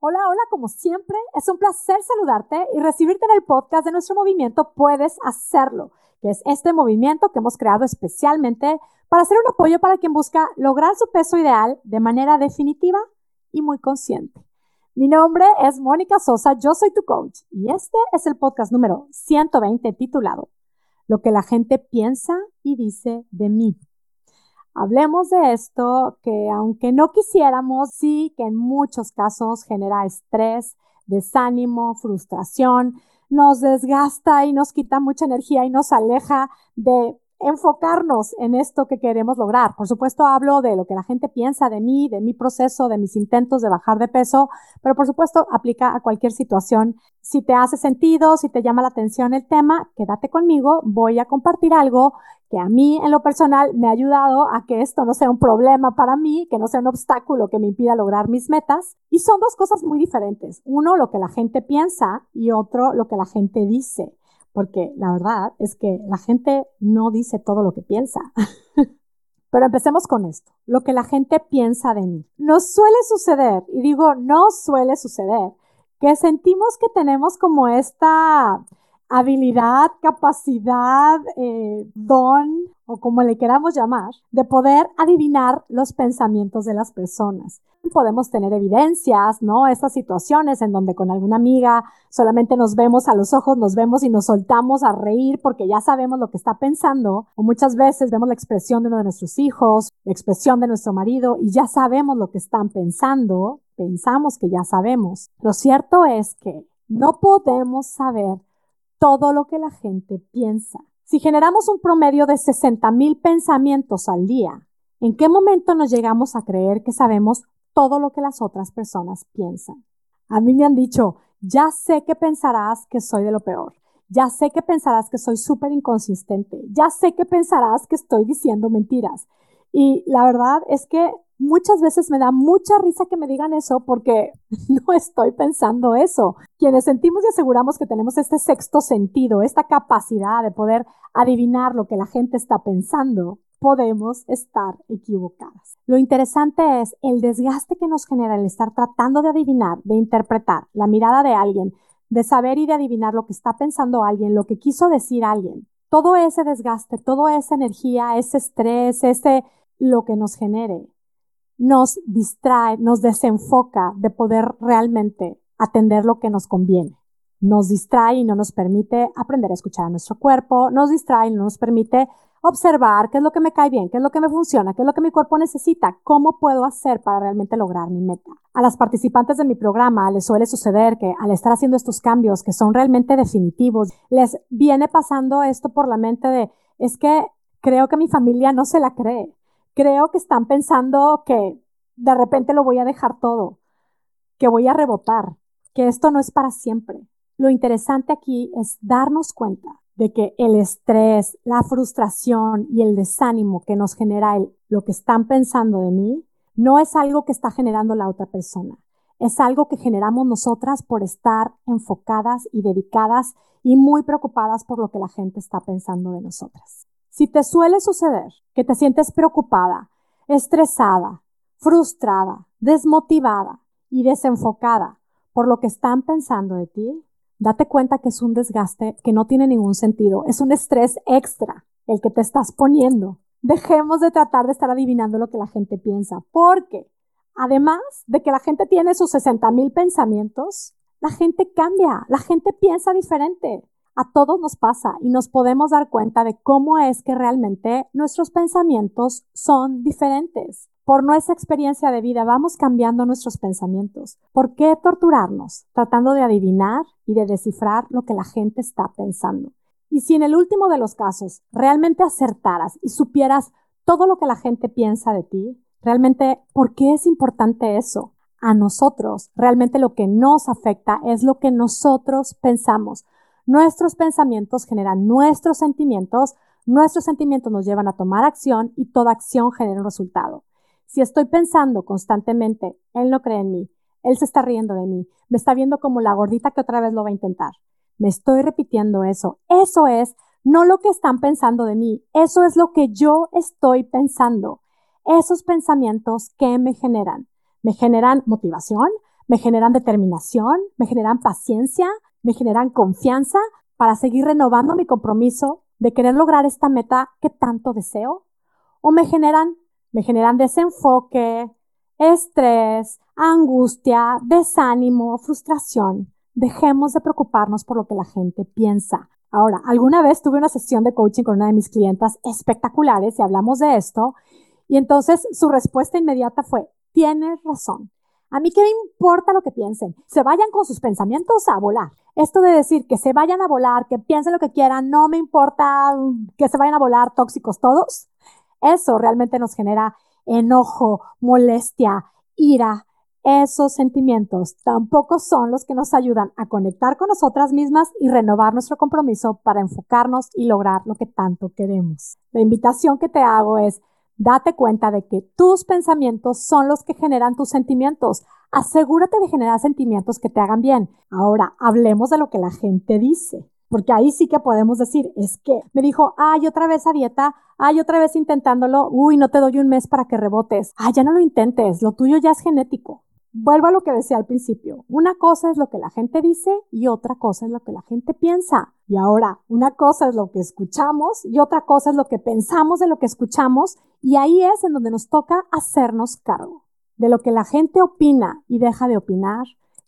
Hola, hola, como siempre, es un placer saludarte y recibirte en el podcast de nuestro movimiento Puedes Hacerlo, que es este movimiento que hemos creado especialmente para ser un apoyo para quien busca lograr su peso ideal de manera definitiva y muy consciente. Mi nombre es Mónica Sosa, yo soy tu coach y este es el podcast número 120 titulado Lo que la gente piensa y dice de mí. Hablemos de esto que aunque no quisiéramos, sí que en muchos casos genera estrés, desánimo, frustración, nos desgasta y nos quita mucha energía y nos aleja de enfocarnos en esto que queremos lograr. Por supuesto, hablo de lo que la gente piensa de mí, de mi proceso, de mis intentos de bajar de peso, pero por supuesto aplica a cualquier situación. Si te hace sentido, si te llama la atención el tema, quédate conmigo, voy a compartir algo que a mí en lo personal me ha ayudado a que esto no sea un problema para mí, que no sea un obstáculo que me impida lograr mis metas. Y son dos cosas muy diferentes. Uno, lo que la gente piensa y otro, lo que la gente dice porque la verdad es que la gente no dice todo lo que piensa. Pero empecemos con esto, lo que la gente piensa de mí. Nos suele suceder, y digo no suele suceder, que sentimos que tenemos como esta habilidad, capacidad, eh, don o como le queramos llamar, de poder adivinar los pensamientos de las personas. Podemos tener evidencias, ¿no? Estas situaciones en donde con alguna amiga solamente nos vemos a los ojos, nos vemos y nos soltamos a reír porque ya sabemos lo que está pensando, o muchas veces vemos la expresión de uno de nuestros hijos, la expresión de nuestro marido y ya sabemos lo que están pensando, pensamos que ya sabemos. Lo cierto es que no podemos saber todo lo que la gente piensa. Si generamos un promedio de 60 mil pensamientos al día, ¿en qué momento nos llegamos a creer que sabemos todo lo que las otras personas piensan? A mí me han dicho, ya sé que pensarás que soy de lo peor, ya sé que pensarás que soy súper inconsistente, ya sé que pensarás que estoy diciendo mentiras. Y la verdad es que muchas veces me da mucha risa que me digan eso porque no estoy pensando eso. Quienes sentimos y aseguramos que tenemos este sexto sentido, esta capacidad de poder adivinar lo que la gente está pensando, podemos estar equivocadas. Lo interesante es el desgaste que nos genera el estar tratando de adivinar, de interpretar la mirada de alguien, de saber y de adivinar lo que está pensando alguien, lo que quiso decir alguien. Todo ese desgaste, toda esa energía, ese estrés, ese lo que nos genere, nos distrae, nos desenfoca de poder realmente atender lo que nos conviene. Nos distrae y no nos permite aprender a escuchar a nuestro cuerpo, nos distrae y no nos permite observar qué es lo que me cae bien, qué es lo que me funciona, qué es lo que mi cuerpo necesita, cómo puedo hacer para realmente lograr mi meta. A las participantes de mi programa les suele suceder que al estar haciendo estos cambios que son realmente definitivos, les viene pasando esto por la mente de, es que creo que mi familia no se la cree, creo que están pensando que de repente lo voy a dejar todo, que voy a rebotar, que esto no es para siempre. Lo interesante aquí es darnos cuenta de que el estrés, la frustración y el desánimo que nos genera lo que están pensando de mí, no es algo que está generando la otra persona. Es algo que generamos nosotras por estar enfocadas y dedicadas y muy preocupadas por lo que la gente está pensando de nosotras. Si te suele suceder que te sientes preocupada, estresada, frustrada, desmotivada y desenfocada por lo que están pensando de ti, date cuenta que es un desgaste que no tiene ningún sentido, es un estrés extra el que te estás poniendo. Dejemos de tratar de estar adivinando lo que la gente piensa, porque además de que la gente tiene sus 60 mil pensamientos, la gente cambia, la gente piensa diferente. A todos nos pasa y nos podemos dar cuenta de cómo es que realmente nuestros pensamientos son diferentes. Por nuestra experiencia de vida vamos cambiando nuestros pensamientos. ¿Por qué torturarnos tratando de adivinar y de descifrar lo que la gente está pensando? Y si en el último de los casos realmente acertaras y supieras todo lo que la gente piensa de ti, realmente, ¿por qué es importante eso? A nosotros, realmente lo que nos afecta es lo que nosotros pensamos. Nuestros pensamientos generan nuestros sentimientos, nuestros sentimientos nos llevan a tomar acción y toda acción genera un resultado. Si estoy pensando constantemente, él no cree en mí, él se está riendo de mí, me está viendo como la gordita que otra vez lo va a intentar. Me estoy repitiendo eso. Eso es no lo que están pensando de mí, eso es lo que yo estoy pensando. Esos pensamientos que me generan. Me generan motivación, me generan determinación, me generan paciencia, me generan confianza para seguir renovando mi compromiso de querer lograr esta meta que tanto deseo? ¿O me generan, me generan desenfoque, estrés, angustia, desánimo, frustración? Dejemos de preocuparnos por lo que la gente piensa. Ahora, alguna vez tuve una sesión de coaching con una de mis clientas espectaculares y hablamos de esto. Y entonces su respuesta inmediata fue, tienes razón. A mí qué me importa lo que piensen. Se vayan con sus pensamientos a volar. Esto de decir que se vayan a volar, que piensen lo que quieran, no me importa que se vayan a volar tóxicos todos. Eso realmente nos genera enojo, molestia, ira. Esos sentimientos tampoco son los que nos ayudan a conectar con nosotras mismas y renovar nuestro compromiso para enfocarnos y lograr lo que tanto queremos. La invitación que te hago es Date cuenta de que tus pensamientos son los que generan tus sentimientos. Asegúrate de generar sentimientos que te hagan bien. Ahora, hablemos de lo que la gente dice. Porque ahí sí que podemos decir, es que me dijo, ay, otra vez a dieta, ay, otra vez intentándolo, uy, no te doy un mes para que rebotes. Ay, ya no lo intentes, lo tuyo ya es genético. Vuelvo a lo que decía al principio. Una cosa es lo que la gente dice y otra cosa es lo que la gente piensa. Y ahora, una cosa es lo que escuchamos y otra cosa es lo que pensamos de lo que escuchamos. Y ahí es en donde nos toca hacernos cargo de lo que la gente opina y deja de opinar.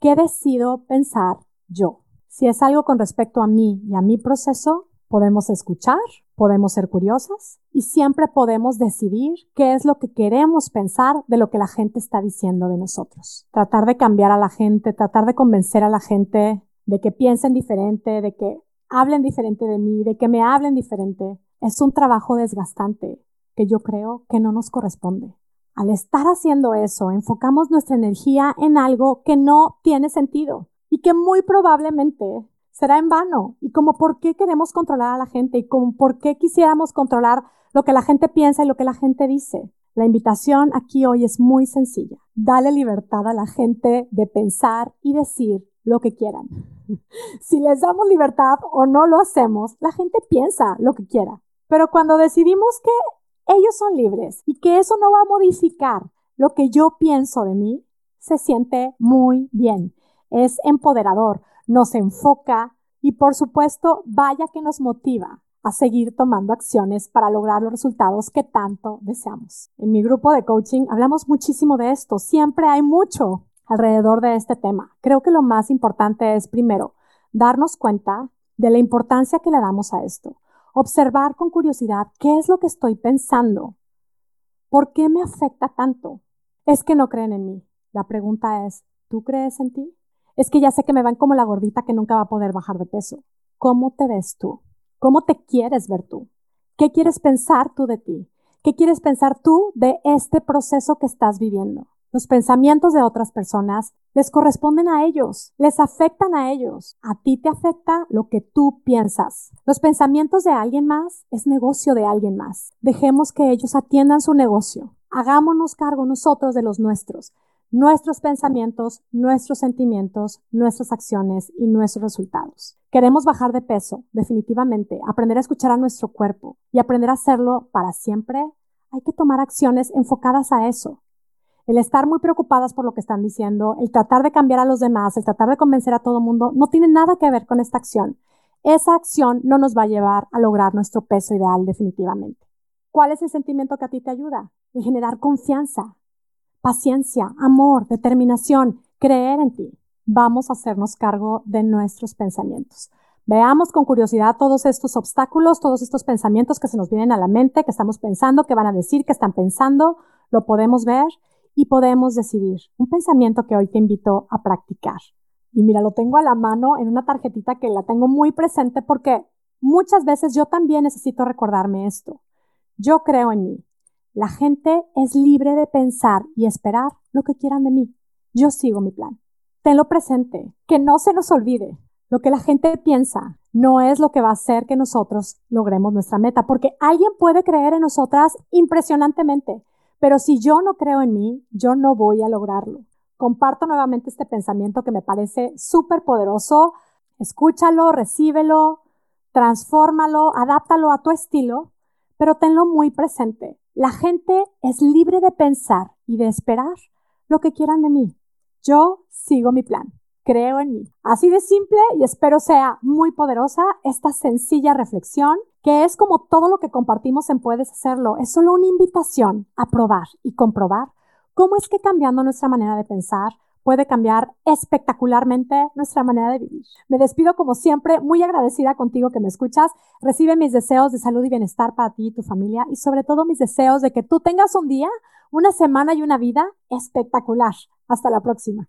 ¿Qué decido pensar yo? Si es algo con respecto a mí y a mi proceso, podemos escuchar, podemos ser curiosas y siempre podemos decidir qué es lo que queremos pensar de lo que la gente está diciendo de nosotros. Tratar de cambiar a la gente, tratar de convencer a la gente de que piensen diferente, de que hablen diferente de mí, de que me hablen diferente, es un trabajo desgastante que yo creo que no nos corresponde. Al estar haciendo eso, enfocamos nuestra energía en algo que no tiene sentido y que muy probablemente será en vano. Y como por qué queremos controlar a la gente y como por qué quisiéramos controlar lo que la gente piensa y lo que la gente dice. La invitación aquí hoy es muy sencilla. Dale libertad a la gente de pensar y decir lo que quieran. si les damos libertad o no lo hacemos, la gente piensa lo que quiera. Pero cuando decidimos que ellos son libres y que eso no va a modificar lo que yo pienso de mí, se siente muy bien. Es empoderador nos enfoca y por supuesto vaya que nos motiva a seguir tomando acciones para lograr los resultados que tanto deseamos. En mi grupo de coaching hablamos muchísimo de esto, siempre hay mucho alrededor de este tema. Creo que lo más importante es primero darnos cuenta de la importancia que le damos a esto, observar con curiosidad qué es lo que estoy pensando, por qué me afecta tanto. Es que no creen en mí. La pregunta es, ¿tú crees en ti? Es que ya sé que me van como la gordita que nunca va a poder bajar de peso. ¿Cómo te ves tú? ¿Cómo te quieres ver tú? ¿Qué quieres pensar tú de ti? ¿Qué quieres pensar tú de este proceso que estás viviendo? Los pensamientos de otras personas les corresponden a ellos, les afectan a ellos. A ti te afecta lo que tú piensas. Los pensamientos de alguien más es negocio de alguien más. Dejemos que ellos atiendan su negocio. Hagámonos cargo nosotros de los nuestros nuestros pensamientos, nuestros sentimientos, nuestras acciones y nuestros resultados. Queremos bajar de peso, definitivamente, aprender a escuchar a nuestro cuerpo y aprender a hacerlo para siempre. Hay que tomar acciones enfocadas a eso. El estar muy preocupadas por lo que están diciendo, el tratar de cambiar a los demás, el tratar de convencer a todo el mundo, no tiene nada que ver con esta acción. Esa acción no nos va a llevar a lograr nuestro peso ideal definitivamente. ¿Cuál es el sentimiento que a ti te ayuda? El generar confianza, paciencia, amor, determinación, creer en ti. Vamos a hacernos cargo de nuestros pensamientos. Veamos con curiosidad todos estos obstáculos, todos estos pensamientos que se nos vienen a la mente, que estamos pensando, que van a decir, que están pensando, lo podemos ver y podemos decidir. Un pensamiento que hoy te invito a practicar. Y mira, lo tengo a la mano en una tarjetita que la tengo muy presente porque muchas veces yo también necesito recordarme esto. Yo creo en mí. La gente es libre de pensar y esperar lo que quieran de mí. Yo sigo mi plan. Tenlo presente, que no se nos olvide. Lo que la gente piensa no es lo que va a hacer que nosotros logremos nuestra meta, porque alguien puede creer en nosotras impresionantemente, pero si yo no creo en mí, yo no voy a lograrlo. Comparto nuevamente este pensamiento que me parece súper poderoso. Escúchalo, recíbelo, transfórmalo, adáptalo a tu estilo, pero tenlo muy presente. La gente es libre de pensar y de esperar lo que quieran de mí. Yo sigo mi plan. Creo en mí. Así de simple y espero sea muy poderosa esta sencilla reflexión que es como todo lo que compartimos en Puedes Hacerlo. Es solo una invitación a probar y comprobar cómo es que cambiando nuestra manera de pensar puede cambiar espectacularmente nuestra manera de vivir. Me despido como siempre, muy agradecida contigo que me escuchas. Recibe mis deseos de salud y bienestar para ti y tu familia y sobre todo mis deseos de que tú tengas un día, una semana y una vida espectacular. Hasta la próxima.